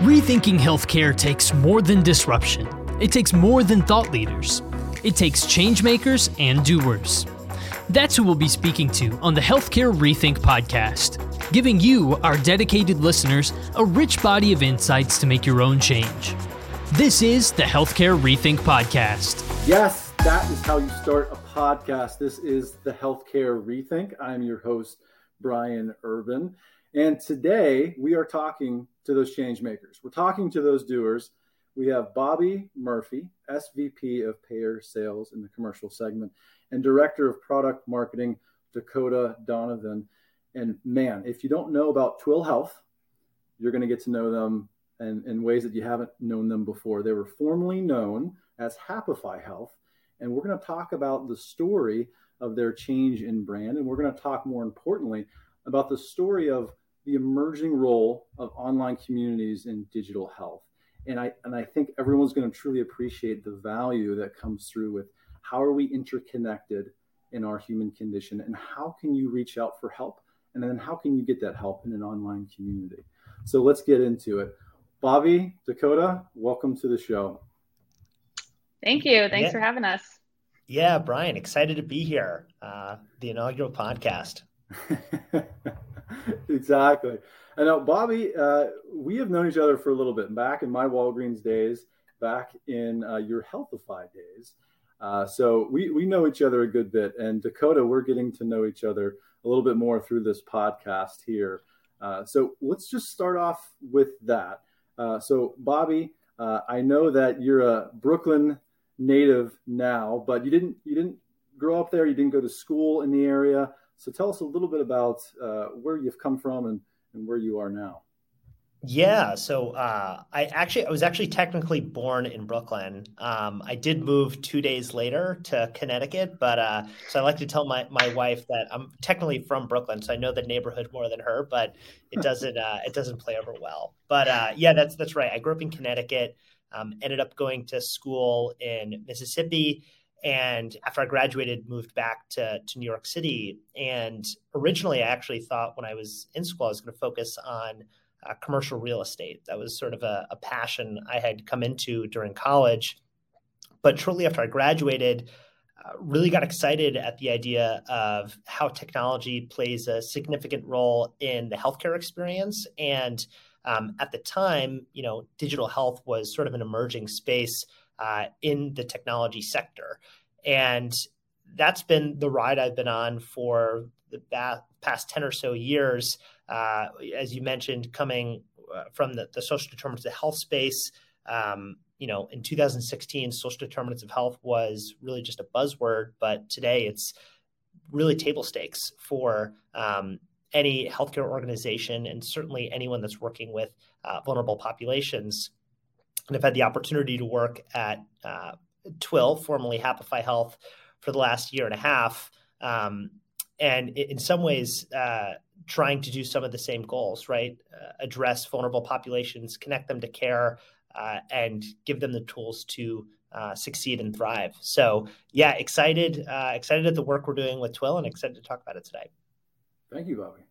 Rethinking healthcare takes more than disruption. It takes more than thought leaders. It takes changemakers and doers. That's who we'll be speaking to on the Healthcare Rethink podcast, giving you, our dedicated listeners, a rich body of insights to make your own change. This is the Healthcare Rethink podcast. Yes, that is how you start a podcast. This is the Healthcare Rethink. I'm your host, Brian Urban. And today we are talking to those change makers. We're talking to those doers. We have Bobby Murphy, SVP of Payer Sales in the commercial segment, and Director of Product Marketing, Dakota Donovan. And man, if you don't know about Twill Health, you're going to get to know them in, in ways that you haven't known them before. They were formerly known as Happify Health. And we're going to talk about the story of their change in brand. And we're going to talk more importantly about the story of the emerging role of online communities in digital health. And I and I think everyone's going to truly appreciate the value that comes through with how are we interconnected in our human condition and how can you reach out for help and then how can you get that help in an online community. So let's get into it. Bobby, Dakota, welcome to the show. Thank you. Thanks yeah. for having us. Yeah, Brian, excited to be here. Uh, the inaugural podcast. exactly. I know, Bobby, uh, we have known each other for a little bit. Back in my Walgreens days, back in uh, your Healthify days. Uh, so we, we know each other a good bit. And Dakota, we're getting to know each other a little bit more through this podcast here. Uh, so let's just start off with that. Uh, so, Bobby, uh, I know that you're a Brooklyn native now, but you didn't you didn't grow up there. You didn't go to school in the area. So tell us a little bit about uh, where you've come from and, and where you are now. Yeah, so uh, I actually I was actually technically born in Brooklyn. Um, I did move two days later to Connecticut, but uh, so I like to tell my, my wife that I'm technically from Brooklyn, so I know the neighborhood more than her, but it doesn't uh, it doesn't play over well. But uh, yeah, that's that's right. I grew up in Connecticut. Um, ended up going to school in Mississippi, and after I graduated, moved back to, to New York City. And originally, I actually thought when I was in school, I was going to focus on uh, commercial real estate. That was sort of a, a, passion I had come into during college. But shortly after I graduated, uh, really got excited at the idea of how technology plays a significant role in the healthcare experience. And um, at the time, you know, digital health was sort of an emerging space uh, in the technology sector. And that's been the ride I've been on for the past 10 or so years. Uh, as you mentioned, coming uh, from the, the, social determinants of health space. Um, you know, in 2016, social determinants of health was really just a buzzword, but today it's really table stakes for um, any healthcare organization and certainly anyone that's working with uh, vulnerable populations and I've had the opportunity to work at uh, Twill, formerly Happify Health, for the last year and a half. Um, and in some ways, uh, trying to do some of the same goals, right? Uh, address vulnerable populations, connect them to care, uh, and give them the tools to uh, succeed and thrive. So, yeah, excited, uh, excited at the work we're doing with Twill, and excited to talk about it today. Thank you, Bobby.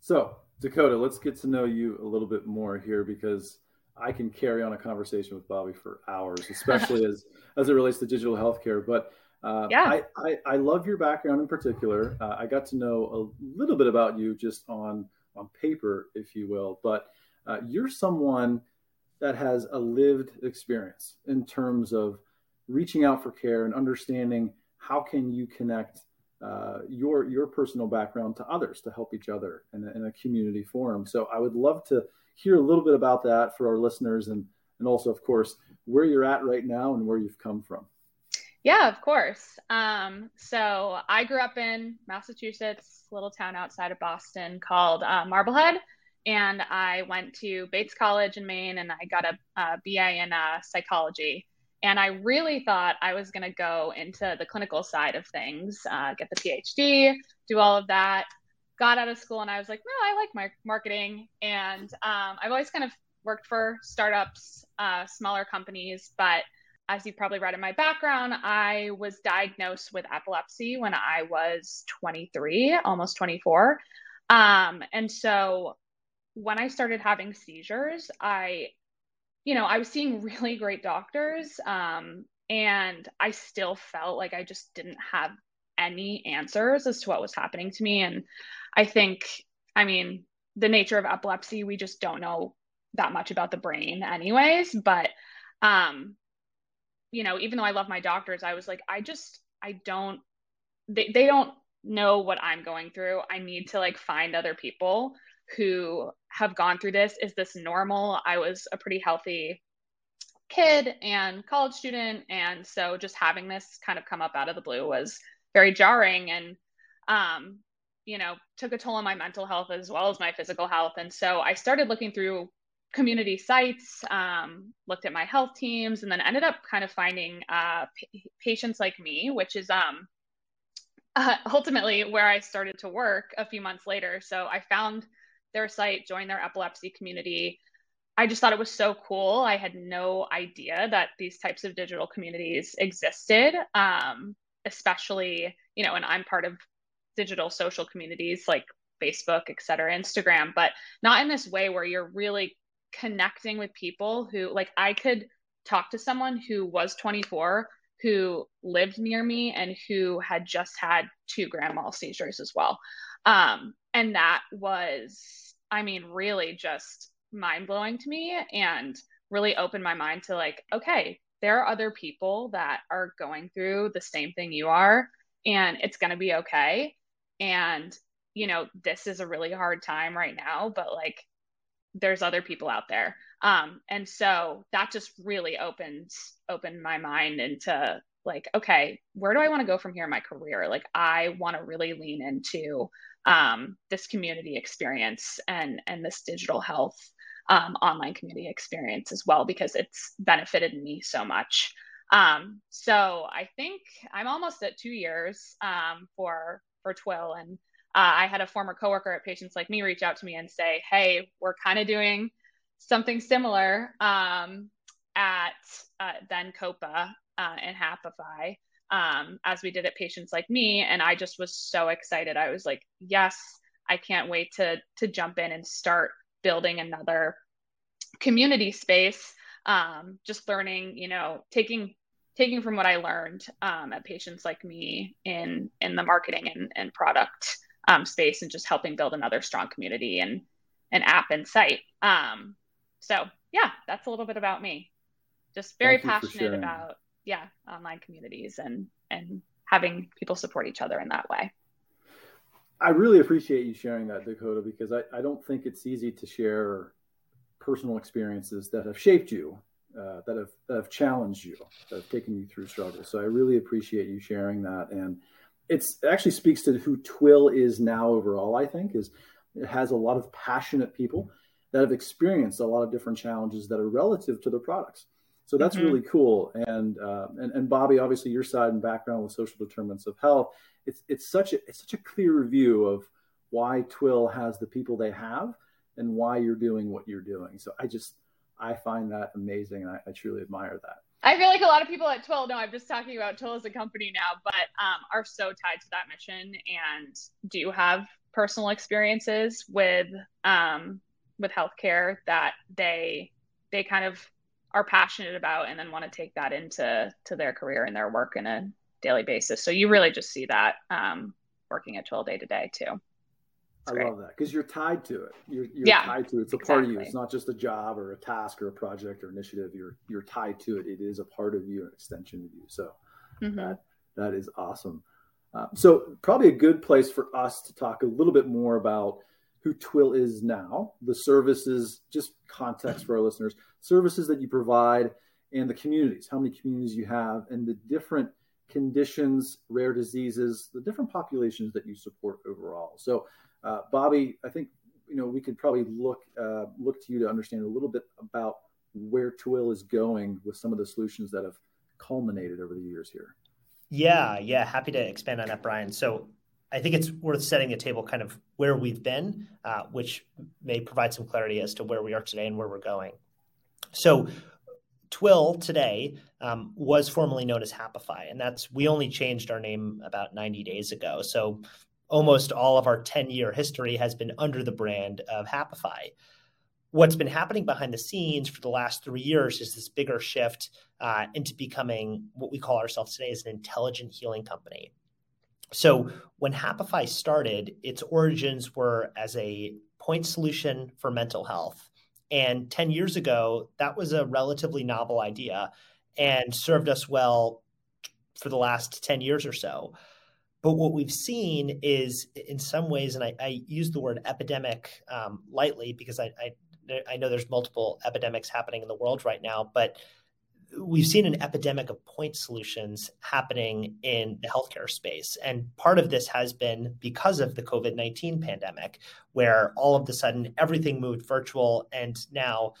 So, Dakota, let's get to know you a little bit more here because I can carry on a conversation with Bobby for hours, especially as as it relates to digital healthcare. But uh, yeah. I, I, I, love your background in particular. Uh, I got to know a little bit about you just on on paper, if you will. But uh, you're someone that has a lived experience in terms of reaching out for care and understanding how can you connect uh, your your personal background to others to help each other in a, in a community forum. So I would love to hear a little bit about that for our listeners and and also of course where you're at right now and where you've come from. Yeah, of course. Um, so I grew up in Massachusetts, little town outside of Boston called uh, Marblehead, and I went to Bates College in Maine, and I got a, a BA in uh, psychology. And I really thought I was going to go into the clinical side of things, uh, get the PhD, do all of that. Got out of school and I was like, no, I like my marketing. And um, I've always kind of worked for startups, uh, smaller companies. But as you probably read in my background, I was diagnosed with epilepsy when I was 23, almost 24. Um, and so when I started having seizures, I, you know, I was seeing really great doctors. Um, and I still felt like I just didn't have any answers as to what was happening to me. And I think, I mean, the nature of epilepsy, we just don't know that much about the brain, anyways. But, um, you know, even though I love my doctors, I was like, I just, I don't, they, they don't know what I'm going through. I need to like find other people who have gone through this. Is this normal? I was a pretty healthy kid and college student. And so just having this kind of come up out of the blue was very jarring and, um, you know, took a toll on my mental health as well as my physical health. And so I started looking through community sites, um, looked at MyHealthTeams, and then ended up kind of finding uh, p- patients like me, which is um, uh, ultimately where I started to work a few months later. So I found their site, joined their epilepsy community. I just thought it was so cool. I had no idea that these types of digital communities existed, um, especially, you know, and I'm part of digital social communities like Facebook, et cetera, Instagram, but not in this way where you're really connecting with people who, like, I could talk to someone who was 24 who lived near me and who had just had two grand mal seizures as well. Um, and that was, I mean, really just mind blowing to me and really opened my mind to like, okay, there are other people that are going through the same thing you are, and it's going to be okay. And, you know, this is a really hard time right now, but like, there's other people out there. Um, and so that just really opened opened my mind into like, okay, where do I want to go from here in my career? Like, I want to really lean into um, this community experience and and this digital health um, online community experience as well because it's benefited me so much. Um, so I think I'm almost at two years um, for for Twill, and uh, I had a former coworker at Patients Like Me reach out to me and say, "Hey, we're kind of doing something similar um, at uh, then Copa uh, and Happify." um, as we did at Patients Like Me. And I just was so excited. I was like, yes, I can't wait to to jump in and start building another community space. Um, just learning, you know, taking taking from what I learned um, at Patients Like Me in in the marketing and, and product um, space, and just helping build another strong community and an app and site. Um, so yeah, that's a little bit about me. Just very passionate about yeah online communities and and having people support each other in that way i really appreciate you sharing that dakota because i, I don't think it's easy to share personal experiences that have shaped you uh, that have that have challenged you that have taken you through struggles so i really appreciate you sharing that and it's it actually speaks to who twill is now overall i think is it has a lot of passionate people that have experienced a lot of different challenges that are relative to their products so that's mm-hmm. really cool. And, uh, and and Bobby, obviously your side and background with social determinants of health, it's it's such a it's such a clear view of why Twill has the people they have and why you're doing what you're doing. So I just I find that amazing, and I, I truly admire that. I feel like a lot of people at Twill know I'm just talking about Twill as a company now, but um, are so tied to that mission and do have personal experiences with um, with healthcare that they they kind of are passionate about and then want to take that into to their career and their work in a daily basis. So you really just see that um, working at Twill day to day too. I great. love that because you're tied to it. You're, you're yeah, tied to it. It's a exactly. part of you. It's not just a job or a task or a project or initiative. You're you're tied to it. It is a part of you, an extension of you. So mm-hmm. that that is awesome. Uh, so probably a good place for us to talk a little bit more about who Twill is now, the services, just context for our listeners, services that you provide, and the communities, how many communities you have, and the different conditions, rare diseases, the different populations that you support overall. So, uh, Bobby, I think you know we could probably look uh, look to you to understand a little bit about where Twill is going with some of the solutions that have culminated over the years here. Yeah, yeah, happy to expand on that, Brian. So I think it's worth setting a table kind of where we've been, uh, which may provide some clarity as to where we are today and where we're going. So, Twill today um, was formerly known as Happify, and that's we only changed our name about 90 days ago. So, almost all of our 10 year history has been under the brand of Happify. What's been happening behind the scenes for the last three years is this bigger shift uh, into becoming what we call ourselves today as an intelligent healing company. So, when Happify started, its origins were as a point solution for mental health. And 10 years ago, that was a relatively novel idea and served us well for the last 10 years or so. But what we've seen is, in some ways, and I, I use the word epidemic um, lightly because I, I, I know there's multiple epidemics happening in the world right now, but we've seen an epidemic of point solutions happening in the healthcare space. And part of this has been because of the COVID 19 pandemic, where all of a sudden everything moved virtual. And now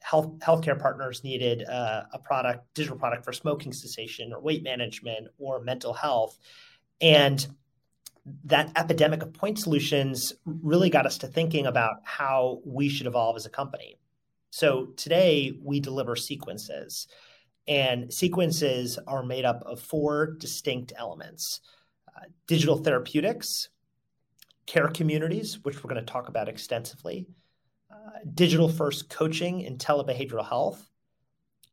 health healthcare partners needed uh, a product, digital product for smoking cessation or weight management or mental health. And that epidemic of point solutions really got us to thinking about how we should evolve as a company. So today we deliver sequences, and sequences are made up of four distinct elements uh, digital therapeutics, care communities, which we're going to talk about extensively, uh, digital first coaching and telebehavioral health,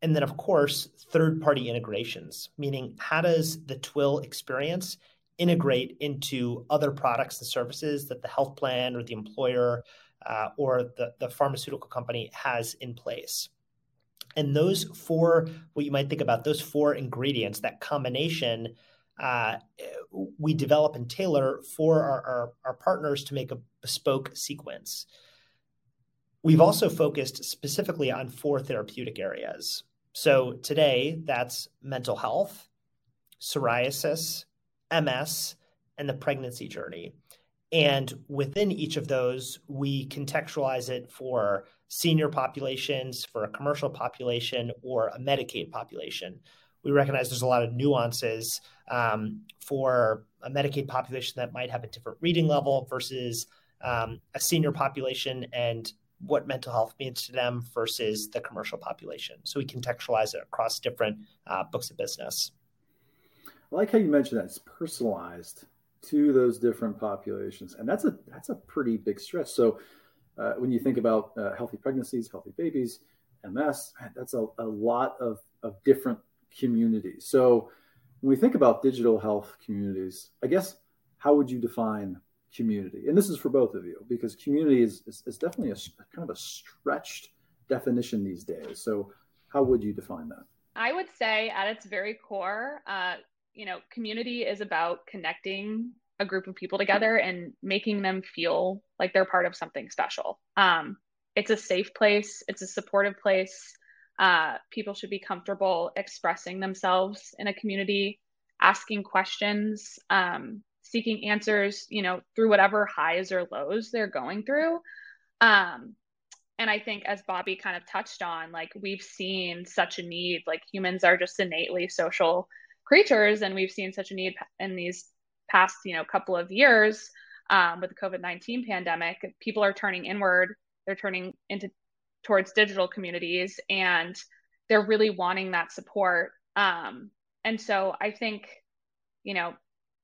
and then, of course, third party integrations, meaning how does the Twill experience integrate into other products and services that the health plan or the employer uh, or the, the pharmaceutical company has in place. And those four, what you might think about, those four ingredients, that combination, uh, we develop and tailor for our, our, our partners to make a bespoke sequence. We've also focused specifically on four therapeutic areas. So today, that's mental health, psoriasis, MS, and the pregnancy journey. And within each of those, we contextualize it for senior populations, for a commercial population, or a Medicaid population. We recognize there's a lot of nuances um, for a Medicaid population that might have a different reading level versus um, a senior population and what mental health means to them versus the commercial population. So we contextualize it across different uh, books of business. I like how you mentioned that it's personalized to those different populations, and that's a that's a pretty big stretch. So uh, when you think about uh, healthy pregnancies, healthy babies, MS, man, that's a, a lot of of different communities. So when we think about digital health communities, I guess how would you define community? And this is for both of you because community is, is, is definitely a kind of a stretched definition these days. So how would you define that? I would say at its very core, uh, you know, community is about connecting a group of people together and making them feel like they're part of something special. Um, it's a safe place, it's a supportive place. Uh, people should be comfortable expressing themselves in a community, asking questions, um, seeking answers, you know, through whatever highs or lows they're going through. Um, and I think, as Bobby kind of touched on, like we've seen such a need, like humans are just innately social creatures and we've seen such a need in these past you know couple of years um, with the covid-19 pandemic people are turning inward they're turning into towards digital communities and they're really wanting that support. Um, and so i think you know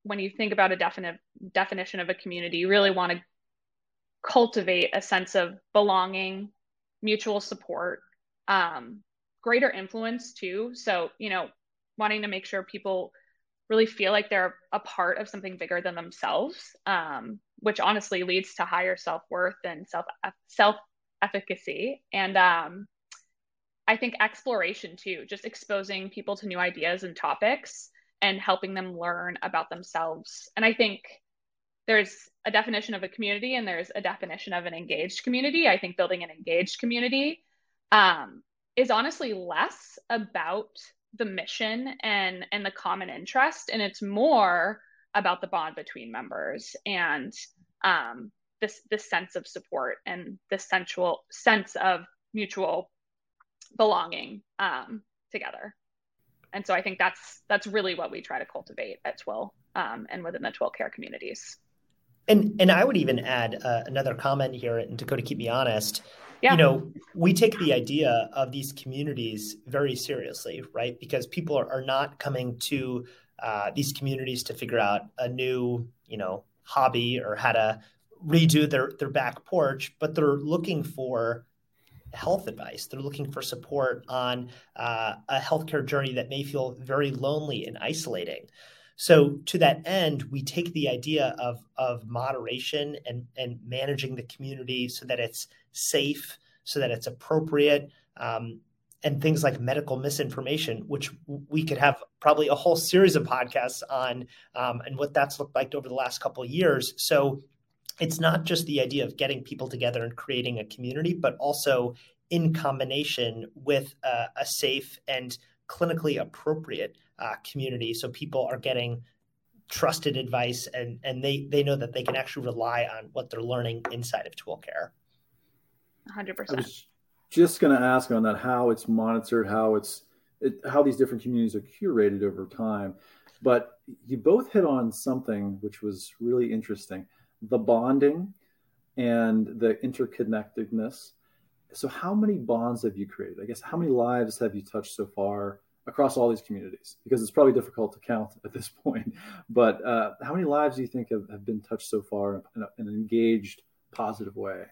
when you think about a definite definition of a community you really want to cultivate a sense of belonging mutual support um, greater influence too. So you know wanting to make sure people really feel like they're a part of something bigger than themselves, um, which honestly leads to higher self worth and self self efficacy. And um, I think exploration too, just exposing people to new ideas and topics and helping them learn about themselves. And I think there's a definition of a community and there's a definition of an engaged community. I think building an engaged community um, is honestly less about the mission and and the common interest and it's more about the bond between members and um, this this sense of support and this sensual sense of mutual belonging um, together. And so i think that's that's really what we try to cultivate at twill um, and within the twill care communities. And and i would even add uh, another comment here and dakota keep me honest yeah. you know, we take the idea of these communities very seriously, right? Because people are, are not coming to uh, these communities to figure out a new, you know, hobby or how to redo their their back porch, but they're looking for health advice. They're looking for support on uh, a healthcare journey that may feel very lonely and isolating. So to that end, we take the idea of of moderation and and managing the community so that it's safe, so that it's appropriate. Um, and things like medical misinformation, which we could have probably a whole series of podcasts on, um, and what that's looked like over the last couple of years. So it's not just the idea of getting people together and creating a community, but also in combination with a, a safe and clinically appropriate uh, community. So people are getting trusted advice and, and they, they know that they can actually rely on what they're learning inside of Twill Care. 100%. just going to ask on that how it's monitored, how it's it, how these different communities are curated over time. But you both hit on something which was really interesting the bonding and the interconnectedness. So, how many bonds have you created? I guess how many lives have you touched so far across all these communities? Because it's probably difficult to count at this point. But uh, how many lives do you think have, have been touched so far in, a, in an engaged, positive way?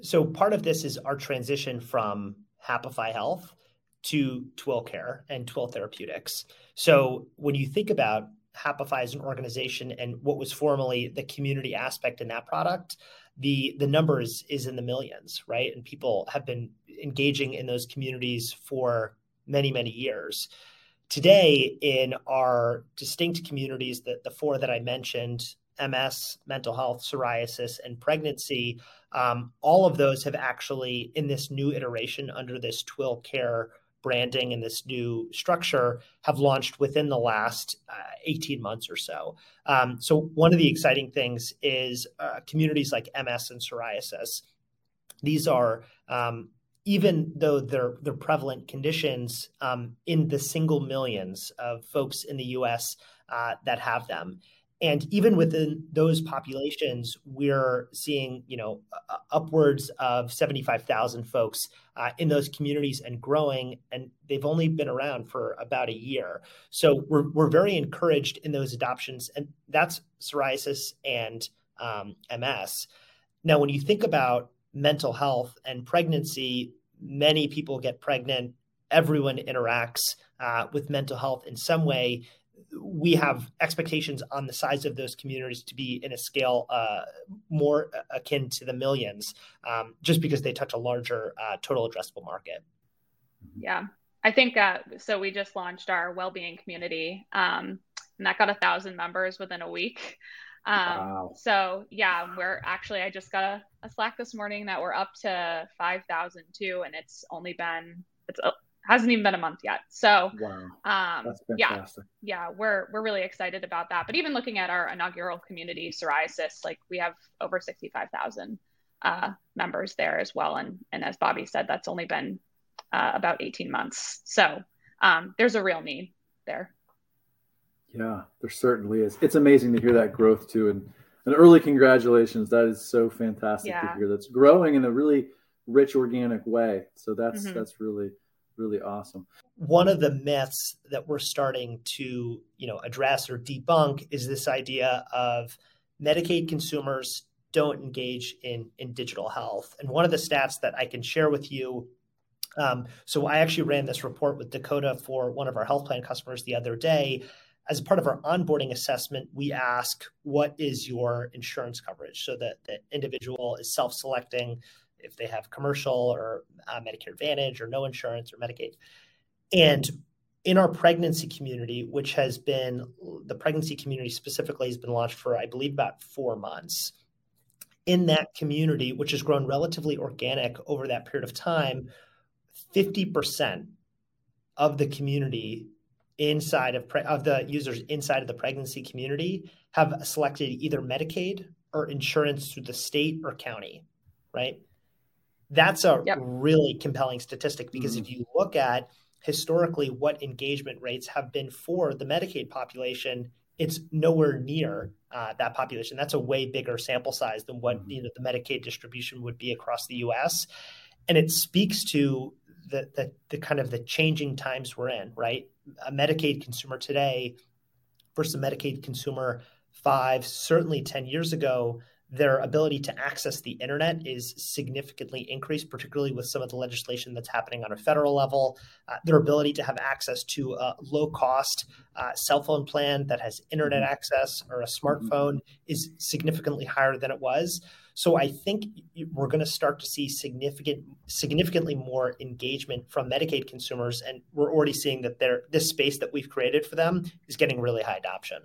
So, part of this is our transition from Happify Health to Twill Care and Twill Therapeutics. So, when you think about Happify as an organization and what was formerly the community aspect in that product, the the numbers is in the millions, right? And people have been engaging in those communities for many many years. Today, in our distinct communities, the, the four that I mentioned, MS, mental health, psoriasis, and pregnancy, um, all of those have actually, in this new iteration under this Twill Care branding and this new structure have launched within the last uh, 18 months or so. Um, so, one of the exciting things is uh, communities like MS and psoriasis. These are um, even though they're they're prevalent conditions um, in the single millions of folks in the U.S. Uh, that have them, and even within those populations, we're seeing, you know, upwards of 75,000 folks uh, in those communities and growing. And they've only been around for about a year. So we're, we're very encouraged in those adoptions. And that's psoriasis and um, MS. Now, when you think about mental health and pregnancy, many people get pregnant. Everyone interacts uh, with mental health in some way we have expectations on the size of those communities to be in a scale uh, more akin to the millions, um, just because they touch a larger uh, total addressable market. Yeah, I think uh, so. We just launched our well-being community, um, and that got a thousand members within a week. Um, wow. So yeah, we're actually I just got a, a Slack this morning that we're up to five thousand two, and it's only been it's hasn't even been a month yet. So wow. um, yeah, yeah, we're we're really excited about that. But even looking at our inaugural community psoriasis, like we have over sixty five thousand uh, members there as well. And and as Bobby said, that's only been uh, about eighteen months. So um, there's a real need there. Yeah, there certainly is. It's amazing to hear that growth too, and an early congratulations. That is so fantastic yeah. to hear. That's growing in a really rich organic way. So that's mm-hmm. that's really really awesome. One of the myths that we're starting to, you know, address or debunk is this idea of Medicaid consumers don't engage in in digital health. And one of the stats that I can share with you um, so I actually ran this report with Dakota for one of our health plan customers the other day. As a part of our onboarding assessment, we ask, what is your insurance coverage? So that the individual is self-selecting if they have commercial or uh, Medicare Advantage or no insurance or Medicaid. And in our pregnancy community, which has been the pregnancy community specifically has been launched for, I believe, about four months. In that community, which has grown relatively organic over that period of time, 50% of the community inside of, pre- of the users inside of the pregnancy community have selected either Medicaid or insurance through the state or county, right? That's a yep. really compelling statistic because mm-hmm. if you look at historically what engagement rates have been for the Medicaid population, it's nowhere near uh, that population. That's a way bigger sample size than what mm-hmm. you know, the Medicaid distribution would be across the U.S. And it speaks to the, the, the kind of the changing times we're in. Right, a Medicaid consumer today versus a Medicaid consumer five, certainly 10 years ago, their ability to access the internet is significantly increased, particularly with some of the legislation that's happening on a federal level. Uh, their ability to have access to a low cost uh, cell phone plan that has internet mm-hmm. access or a mm-hmm. smartphone is significantly higher than it was. So I think we're going to start to see significant, significantly more engagement from Medicaid consumers, and we're already seeing that this space that we've created for them is getting really high adoption.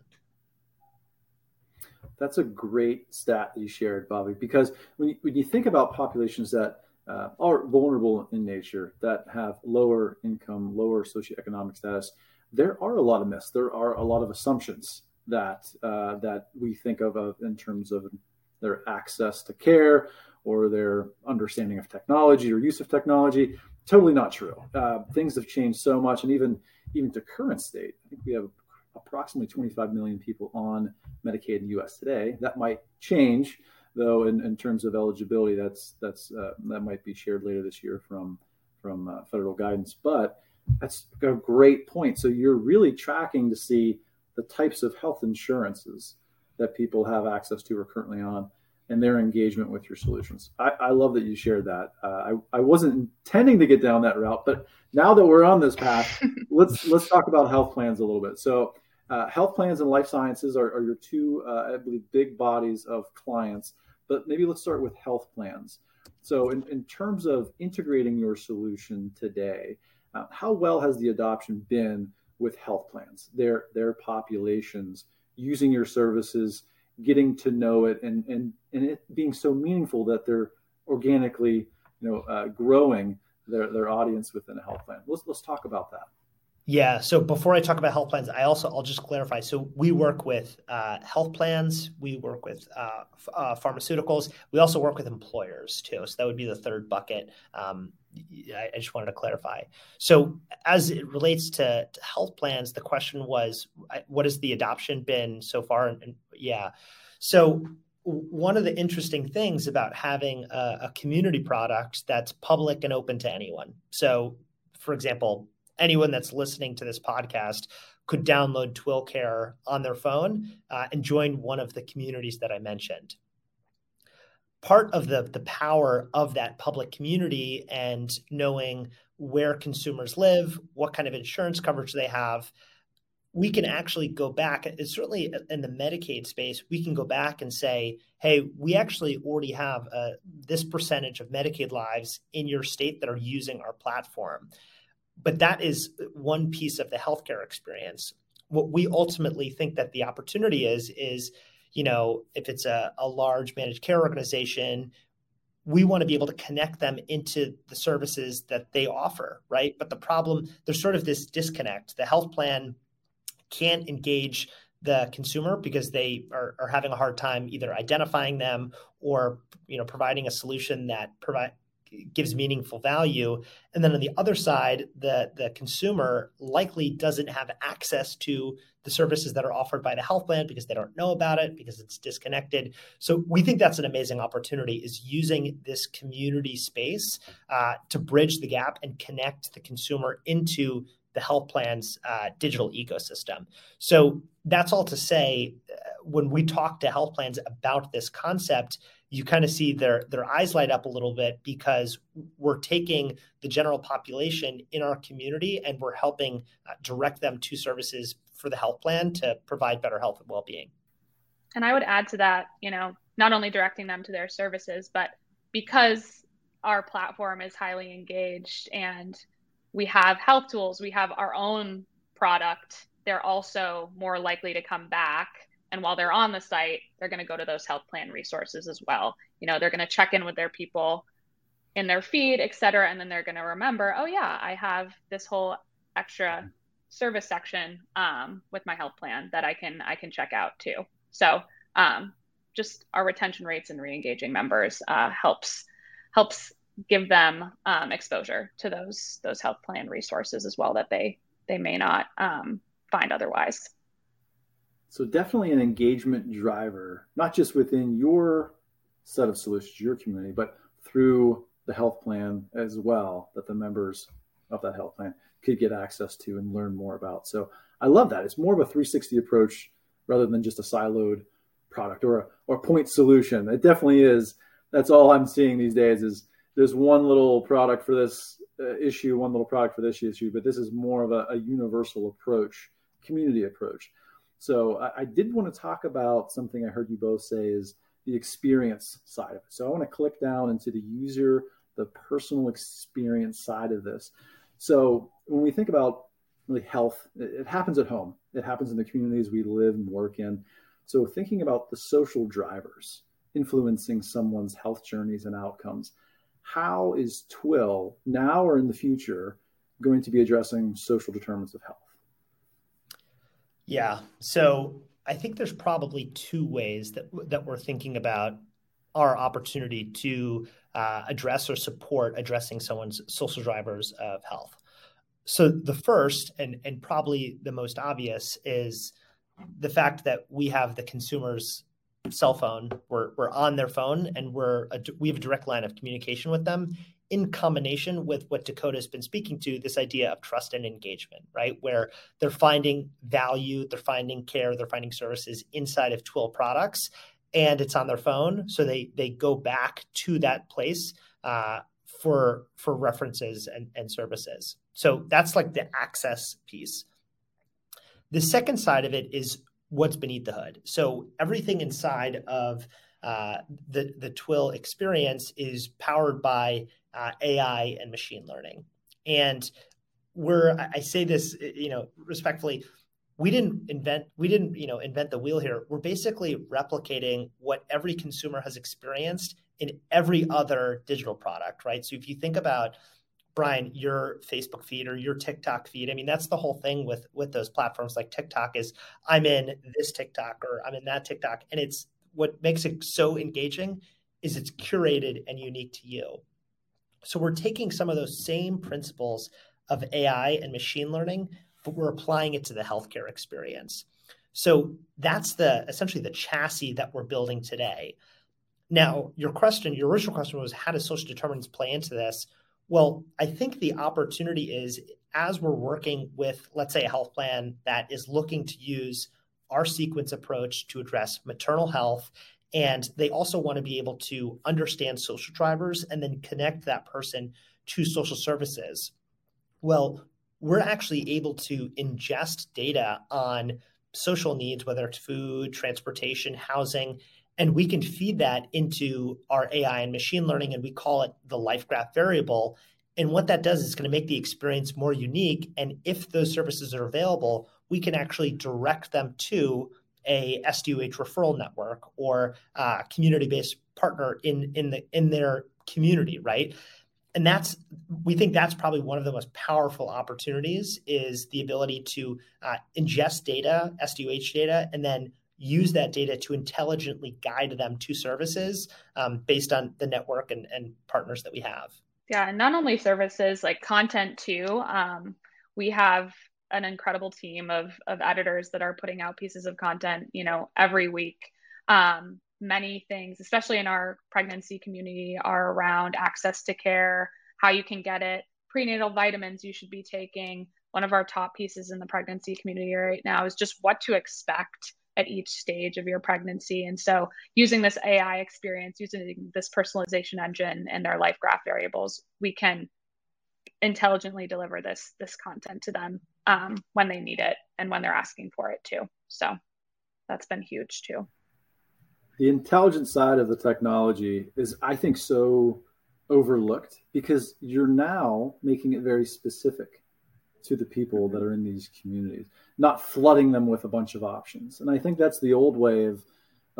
That's a great stat that you shared, Bobby, because when you, when you think about populations that uh, are vulnerable in nature, that have lower income, lower socioeconomic status, there are a lot of myths. There are a lot of assumptions that uh, that we think of, of in terms of their access to care or their understanding of technology or use of technology. Totally not true. Uh, things have changed so much, and even even to current state, I think we have approximately 25 million people on Medicaid in the U.S. today. That might change, though, in, in terms of eligibility. That's that's uh, that might be shared later this year from from uh, federal guidance. But that's a great point. So you're really tracking to see the types of health insurances that people have access to or currently on and their engagement with your solutions. I, I love that you shared that. Uh, I, I wasn't intending to get down that route, but now that we're on this path, let's let's talk about health plans a little bit. So uh, health plans and life sciences are, are your two, uh, I believe, big bodies of clients. But maybe let's start with health plans. So, in, in terms of integrating your solution today, uh, how well has the adoption been with health plans, their their populations using your services, getting to know it, and and and it being so meaningful that they're organically, you know, uh, growing their their audience within a health plan. Let's let's talk about that. Yeah. So before I talk about health plans, I also I'll just clarify. So we work with uh, health plans, we work with uh, f- uh, pharmaceuticals, we also work with employers too. So that would be the third bucket. Um, I, I, just wanted to clarify. So as it relates to, to, health plans, the question was, what has the adoption been so far? And, and yeah, so one of the interesting things about having a, a community product that's public and open to anyone. So, for example anyone that's listening to this podcast could download TwillCare on their phone uh, and join one of the communities that I mentioned. Part of the, the power of that public community and knowing where consumers live, what kind of insurance coverage they have, we can actually go back. It's certainly in the Medicaid space, we can go back and say, hey, we actually already have uh, this percentage of Medicaid lives in your state that are using our platform but that is one piece of the healthcare experience. What we ultimately think that the opportunity is is, you know, if it's a, a large managed care organization, we want to be able to connect them into the services that they offer, right? But the problem, there's sort of this disconnect. The health plan can't engage the consumer because they are, are having a hard time either identifying them or you know providing a solution that provide gives meaningful value. And then on the other side, the, the consumer likely doesn't have access to the services that are offered by the health plan because they don't know about it, because it's disconnected. So we think that's an amazing opportunity is using this community space uh, to bridge the gap and connect the consumer into the health plan's uh, digital ecosystem. So that's all to say, uh, when we talk to health plans about this concept, you kind of see their their eyes light up a little bit because we're taking the general population in our community and we're helping uh, direct them to services for the health plan to provide better health and well-being. And I would add to that, you know, not only directing them to their services, but because our platform is highly engaged and we have health tools, we have our own product, they're also more likely to come back and while they're on the site, they're going to go to those health plan resources as well. You know, they're going to check in with their people in their feed, et cetera. And then they're going to remember, oh, yeah, I have this whole extra service section um, with my health plan that I can I can check out too. So um, just our retention rates and re-engaging members uh, helps helps give them um, exposure to those those health plan resources as well that they they may not um, find otherwise. So definitely an engagement driver, not just within your set of solutions, your community, but through the health plan as well that the members of that health plan could get access to and learn more about. So I love that. It's more of a 360 approach rather than just a siloed product or a, or point solution. It definitely is. That's all I'm seeing these days is there's one little product for this uh, issue, one little product for this issue, but this is more of a, a universal approach, community approach. So I, I, did want to talk about something I heard you both say is the experience side of it. So I want to click down into the user, the personal experience side of this. So when we think about really health, it, it happens at home. It happens in the communities we live and work in. So thinking about the social drivers influencing someone's health journeys and outcomes, how is Twill now or in the future going to be addressing social determinants of health? Yeah. So I think there's probably two ways that that we're thinking about our opportunity to uh, address or support addressing someone's social drivers of health. So the first and and probably the most obvious is the fact that we have the consumer's cell phone, we're, we're on their phone and we're a, we have a direct line of communication with them in combination with what Dakota's been speaking to, this idea of trust and engagement, right? Where they're finding value, they're finding care, they're finding services inside of Twill products, and it's on their phone, so they they go back to that place uh, for for references and, and services. So that's like the access piece. The second side of it is what's beneath the hood. So everything inside of uh, the the Twill experience is powered by uh, AI and machine learning. And we're I say this you know respectfully, we didn't invent we didn't you know invent the wheel here. We're basically replicating what every consumer has experienced in every other digital product, right? So if you think about Brian, your Facebook feed or your TikTok feed. I mean, that's the whole thing with with those platforms like TikTok is I'm in this TikTok or I'm in that TikTok, and it's what makes it so engaging is it's curated and unique to you. So we're taking some of those same principles of AI and machine learning, but we're applying it to the healthcare experience. So that's the essentially the chassis that we're building today. Now, your question, your original question was how does social determinants play into this? Well, I think the opportunity is as we're working with, let's say, a health plan that is looking to use our sequence approach to address maternal health. And they also want to be able to understand social drivers and then connect that person to social services. Well, we're actually able to ingest data on social needs, whether it's food, transportation, housing, and we can feed that into our AI and machine learning, and we call it the life graph variable. And what that does is going to make the experience more unique. And if those services are available, we can actually direct them to a SDOH referral network or a community-based partner in in the in their community, right? And that's we think that's probably one of the most powerful opportunities is the ability to uh, ingest data, SDOH data, and then use that data to intelligently guide them to services um, based on the network and, and, partners that we have. Yeah, and not only services like content too. Um, we have an incredible team of of editors that are putting out pieces of content, you know, every week. Um, many things, especially in our pregnancy community, are around access to care, how you can get it, prenatal vitamins you should be taking. One of our top pieces in the pregnancy community right now is just what to expect at each stage of your pregnancy. And so using this AI experience, using this personalization engine and our life graph variables, we can intelligently deliver this this content to them um, when they need it and when they're asking for it too. So that's been huge too. The intelligent side of the technology is, I think, so overlooked because you're now making it very specific to the people that are in these communities, not flooding them with a bunch of options. And I think that's the old way of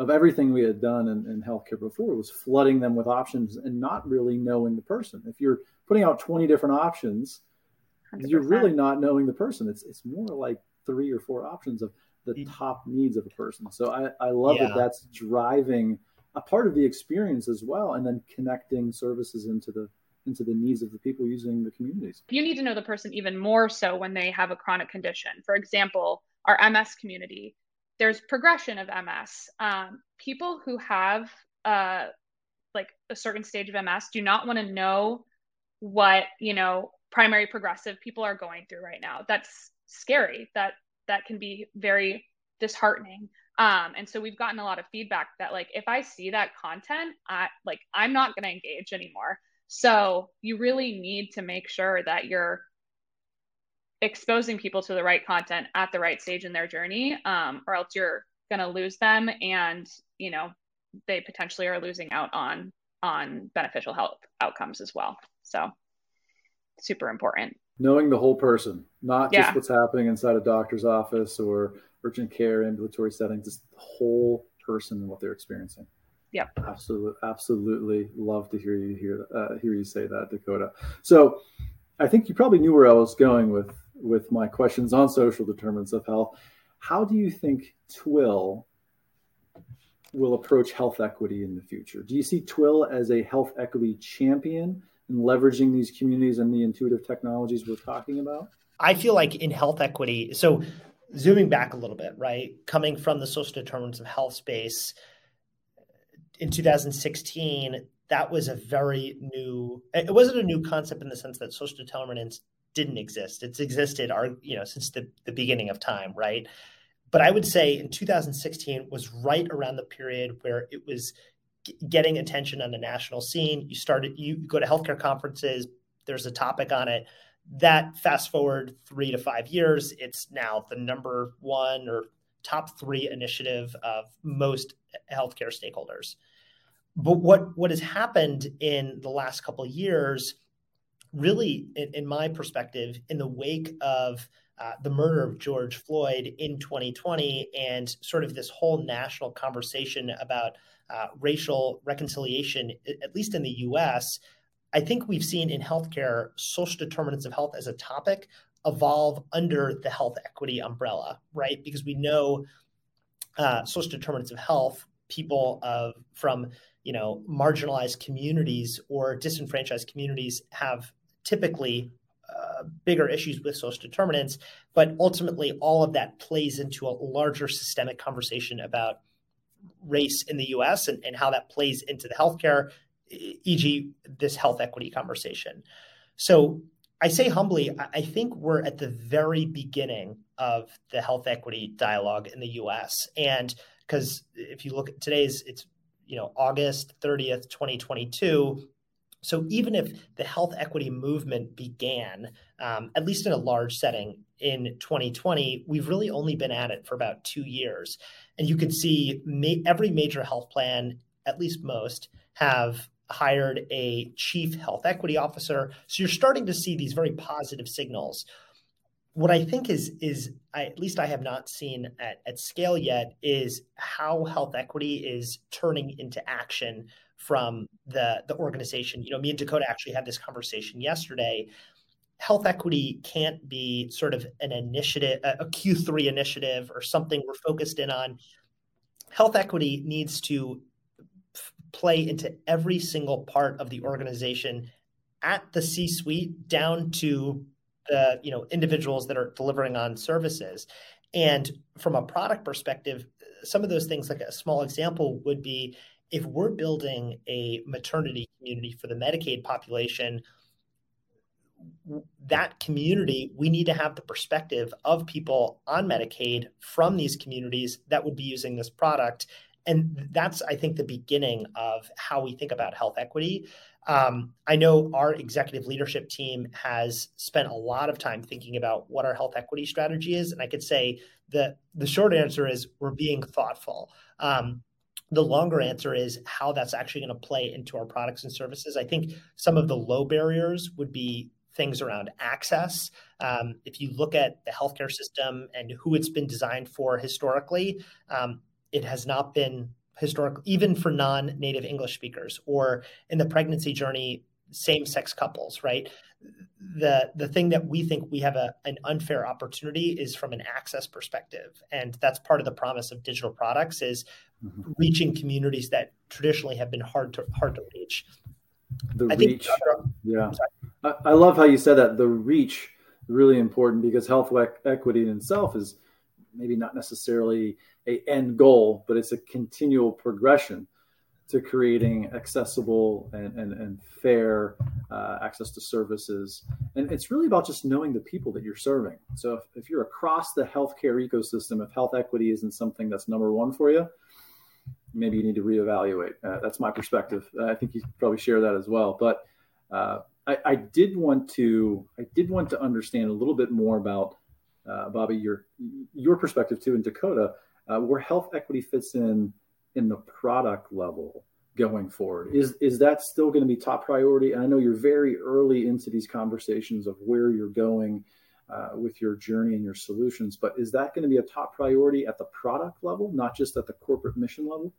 of everything we had done in, in healthcare before was flooding them with options and not really knowing the person. If you're putting out 20 different options, you you're really not knowing the person. It's it's more like three or four options of the top needs of a person. So I, I love yeah. that that's driving a part of the experience as well, and then connecting services into the into the needs of the people using the communities. You need to know the person even more so when they have a chronic condition. For example, our MS community, there's progression of MS. Um, people who have uh, like a certain stage of MS do not want to know what you know primary progressive people are going through right now. That's scary. That that can be very disheartening. Um, and so we've gotten a lot of feedback that like if I see that content, I like I'm not going to engage anymore. So you really need to make sure that you're exposing people to the right content at the right stage in their journey, um, or else you're going to lose them, and you know they potentially are losing out on on beneficial health outcomes as well. So super important. Knowing the whole person, not just what's happening inside a doctor's office or urgent care, ambulatory setting, just the whole person and what they're experiencing. Yep. Absolutely, absolutely love to hear you hear uh, hear you say that, Dakota. So, I think you probably knew where I was going with with my questions on social determinants of health. How do you think Twill will approach health equity in the future? Do you see Twill as a health equity champion in leveraging these communities and the intuitive technologies we're talking about? I feel like in health equity, so zooming back a little bit, right? Coming from the social determinants of health space in 2016, that was a very new, it wasn't a new concept in the sense that social determinants didn't exist. It's existed, our, you know, since the, the beginning of time, right? But I would say in 2016 was right around the period where it was getting attention on the national scene. You started, you go to healthcare conferences, there's a topic on it. That fast forward three to five years, it's now the number one or top three initiative of most healthcare stakeholders. But what, what has happened in the last couple of years, really, in, in my perspective, in the wake of uh, the murder of George Floyd in 2020 and sort of this whole national conversation about uh, racial reconciliation, at least in the US, I think we've seen in healthcare social determinants of health as a topic evolve under the health equity umbrella, right? Because we know uh, social determinants of health, people of from you know marginalized communities or disenfranchised communities have typically uh, bigger issues with social determinants, but ultimately all of that plays into a larger systemic conversation about race in the US and, and how that plays into the healthcare, e.g., this health equity conversation. So I say humbly, I think we're at the very beginning of the health equity dialogue in the US. And because if you look at today's, it's you know August 30th, 2022 so even if the health equity movement began, um, at least in a large setting in 2020, we've really only been at it for about two years. And you can see ma- every major health plan, at least most, have hired a chief health equity officer. So you're starting to see these very positive signals. What I think is is I, at least I have not seen at, at scale yet is how health equity is turning into action from the the organization. You know, me and Dakota actually had this conversation yesterday. Health equity can't be sort of an initiative, a Q3 initiative or something we're focused in on. Health equity needs to play into every single part of the organization at the C-suite down to the you know individuals that are delivering on services. And from a product perspective, some of those things, like a small example, would be if we're building a maternity community for the Medicaid population, that community, we need to have the perspective of people on Medicaid from these communities that would be using this product. And that's, I think, the beginning of how we think about health equity. Um, I know our executive leadership team has spent a lot of time thinking about what our health equity strategy is. And I could say that the short answer is we're being thoughtful. Um, the longer answer is how that's actually going to play into our products and services. I think some of the low barriers would be things around access. Um, if you look at the healthcare system and who it's been designed for historically, um, it has not been historic, even for non native English speakers or in the pregnancy journey, same sex couples, right? The, the thing that we think we have a, an unfair opportunity is from an access perspective. And that's part of the promise of digital products is mm-hmm. reaching communities that traditionally have been hard to hard to reach. The I reach, yeah. I, I, love how you said that. The reach really important because health equity in itself is maybe not necessarily a end goal, but it's a continual progression. To creating accessible and, and, and fair uh, access to services. And it's really about just knowing the people that you're serving. So if, if you're across the healthcare ecosystem, if health equity isn't something that's number one for you, maybe you need to reevaluate. Uh, that's my perspective. I think you probably share that as well. But uh, I, I, did want to I did want to understand a little bit more about uh, Bobby your your perspective too in Dakota, uh, where health equity fits in in the product level going forward? Is is that still going to be top priority? And I know you're very early into these conversations of where you're going uh, with your journey and your solutions, but is that going to be a top priority at the product level, not just at the corporate mission level?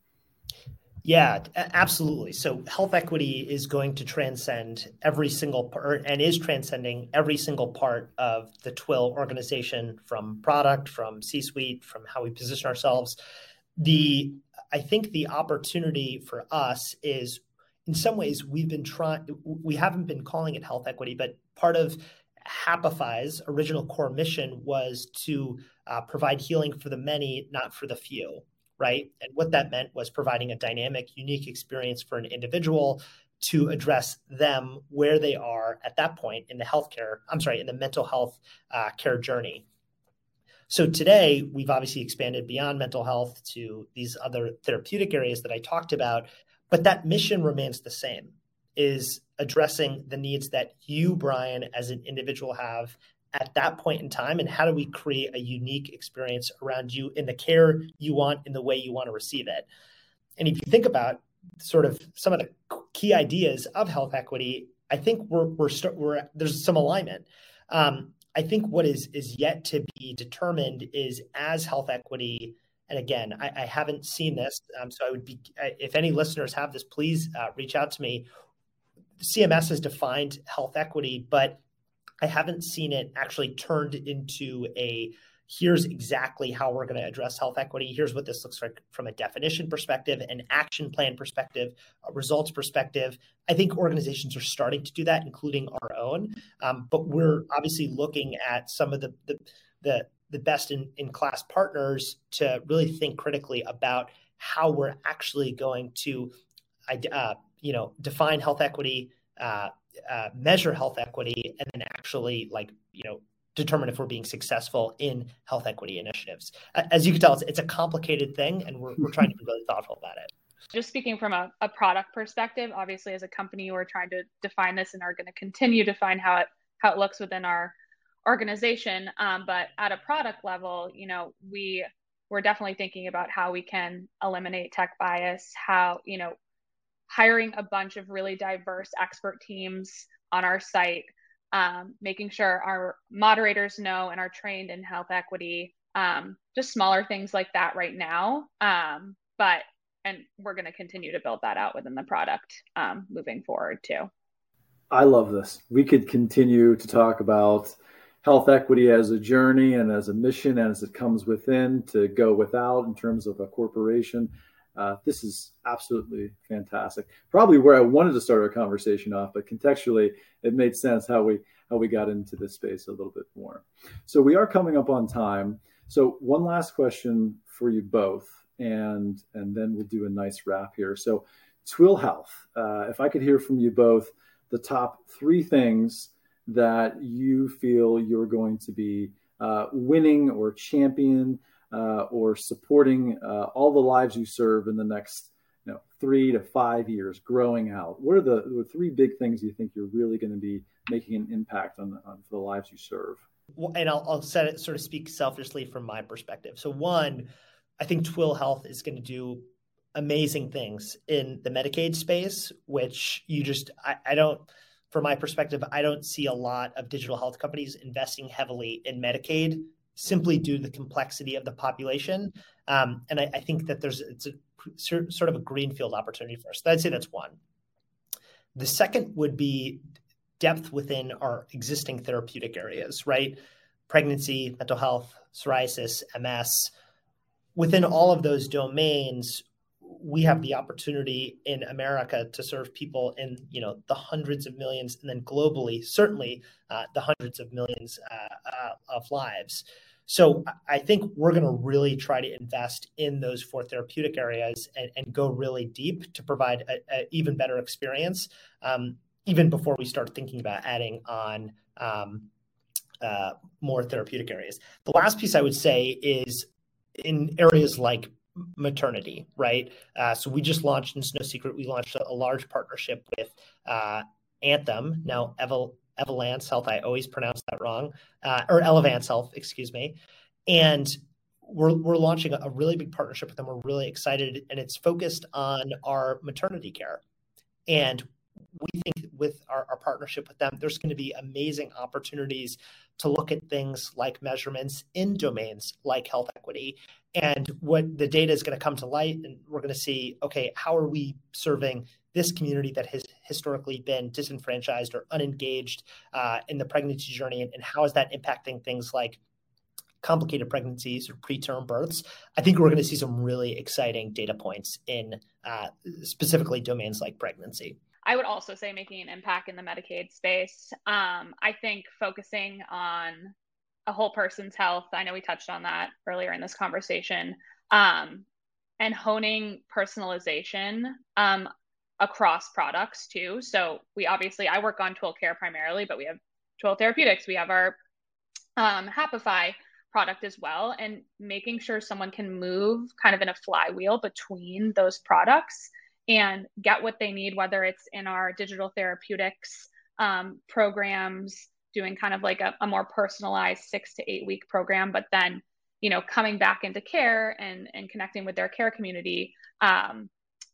Yeah, absolutely. So health equity is going to transcend every single part and is transcending every single part of the Twill organization from product, from C suite, from how we position ourselves. The I think the opportunity for us is in some ways we've been trying we haven't been calling it health equity, but part of Happify's original core mission was to uh, provide healing for the many, not for the few, right? And what that meant was providing a dynamic, unique experience for an individual to address them where they are at that point in the healthcare, I'm sorry, in the mental health uh, care journey. So today, we've obviously expanded beyond mental health to these other therapeutic areas that I talked about, but that mission remains the same is addressing the needs that you, Brian, as an individual have at that point in time and how do we create a unique experience around you in the care you want in the way you want to receive it? And if you think about sort of some of the key ideas of health equity i think we're we're, we we're there's some alignment. Um, I think what is is yet to be determined is as health equity. And again, I, I haven't seen this, um, so I would be if any listeners have this, please uh, reach out to me. CMS has defined health equity, but I haven't seen it actually turned into a here's exactly how we're going to address health equity. Here's what this looks like from a definition perspective, an action plan perspective, a results perspective. I think organizations are starting to do that, including our own. Um, but we're obviously looking at some of the the the, the best in, in class partners to really think critically about how we're actually going to, uh, you know, define health equity. Uh, uh, measure health equity and then actually like you know determine if we're being successful in health equity initiatives. As you can tell, it's, it's a complicated thing, and we're, we're trying to be really thoughtful about it. Just speaking from a, a product perspective, obviously, as a company, we're trying to define this and are going to continue to define how it how it looks within our organization. Um, but at a product level, you know, we we're definitely thinking about how we can eliminate tech bias, how you know, hiring a bunch of really diverse expert teams on our site um, making sure our moderators know and are trained in health equity, um, just smaller things like that right now. Um, but and we're going to continue to build that out within the product um, moving forward too. I love this. We could continue to talk about health equity as a journey and as a mission and as it comes within to go without in terms of a corporation. Uh, this is absolutely fantastic. Probably where I wanted to start our conversation off, but contextually, it made sense how we how we got into this space a little bit more. So we are coming up on time. So one last question for you both, and and then we'll do a nice wrap here. So Twill Health, uh, if I could hear from you both, the top three things that you feel you're going to be uh, winning or champion uh, or supporting uh, all the lives you serve in the next you know, three to five years, growing out? What are the, the three big things you think you're really going to be making an impact on, on the lives you serve? Well, and I'll, I'll set it, sort of speak selfishly from my perspective. So, one, I think Twill Health is going to do amazing things in the Medicaid space, which you just, I, I don't, from my perspective, I don't see a lot of digital health companies investing heavily in Medicaid simply due to the complexity of the population. Um, and I, I, think that there's it's a sort of a greenfield opportunity for us. I'd say that's one. The second would be depth within our existing therapeutic areas, right? Pregnancy, mental health, psoriasis, MS. Within all of those domains, we have the opportunity in America to serve people in you know the hundreds of millions, and then globally, certainly uh, the hundreds of millions uh, uh, of lives. So I think we're going to really try to invest in those four therapeutic areas and, and go really deep to provide an even better experience, um, even before we start thinking about adding on um, uh, more therapeutic areas. The last piece I would say is in areas like maternity, right? Uh, so we just launched, and it's no secret, we launched a, a large partnership with uh, Anthem, now Eval, Evalance Health. I always pronounce that wrong, uh, or Elevance Health, excuse me. And we're, we're launching a really big partnership with them. We're really excited, and it's focused on our maternity care. And we think with our, our partnership with them, there's going to be amazing opportunities to look at things like measurements in domains like health equity. And what the data is going to come to light, and we're going to see, okay, how are we serving this community that has historically been disenfranchised or unengaged uh, in the pregnancy journey, and, and how is that impacting things like complicated pregnancies or preterm births, I think we're going to see some really exciting data points in uh, specifically domains like pregnancy. I would also say making an impact in the Medicaid space. Um, I think focusing on a whole person's health. I know we touched on that earlier in this conversation. Um, and honing personalization um, across products too. So we obviously I work on Twill Care primarily, but we have Twill Therapeutics. We have our um, Happify product as well, and making sure someone can move kind of in a flywheel between those products and get what they need, whether it's in our digital therapeutics um, programs, doing kind of like a, a more personalized six to eight week program, but then you know coming back into care and and connecting with their care community um,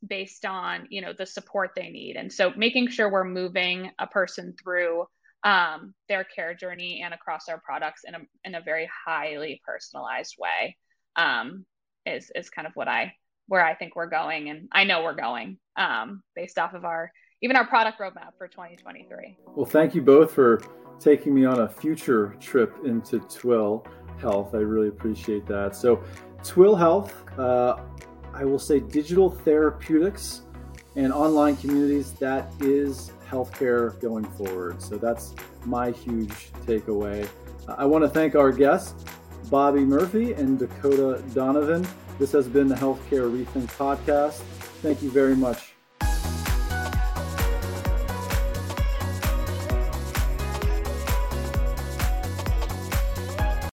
based on you know the support they need. And so making sure we're moving a person through um, their care journey and across our products in a, in a very highly personalized way um, is is kind of what I where I think we're going and I know we're going um, based off of our even our product roadmap for 2023. Well, thank you both for taking me on a future trip into Twill Health. I really appreciate that. So, Twill Health, uh, I will say digital therapeutics and online communities, that is healthcare going forward. So that's my huge takeaway. I want to thank our guests, Bobby Murphy and Dakota Donovan. This has been the Healthcare Rethink podcast. Thank you very much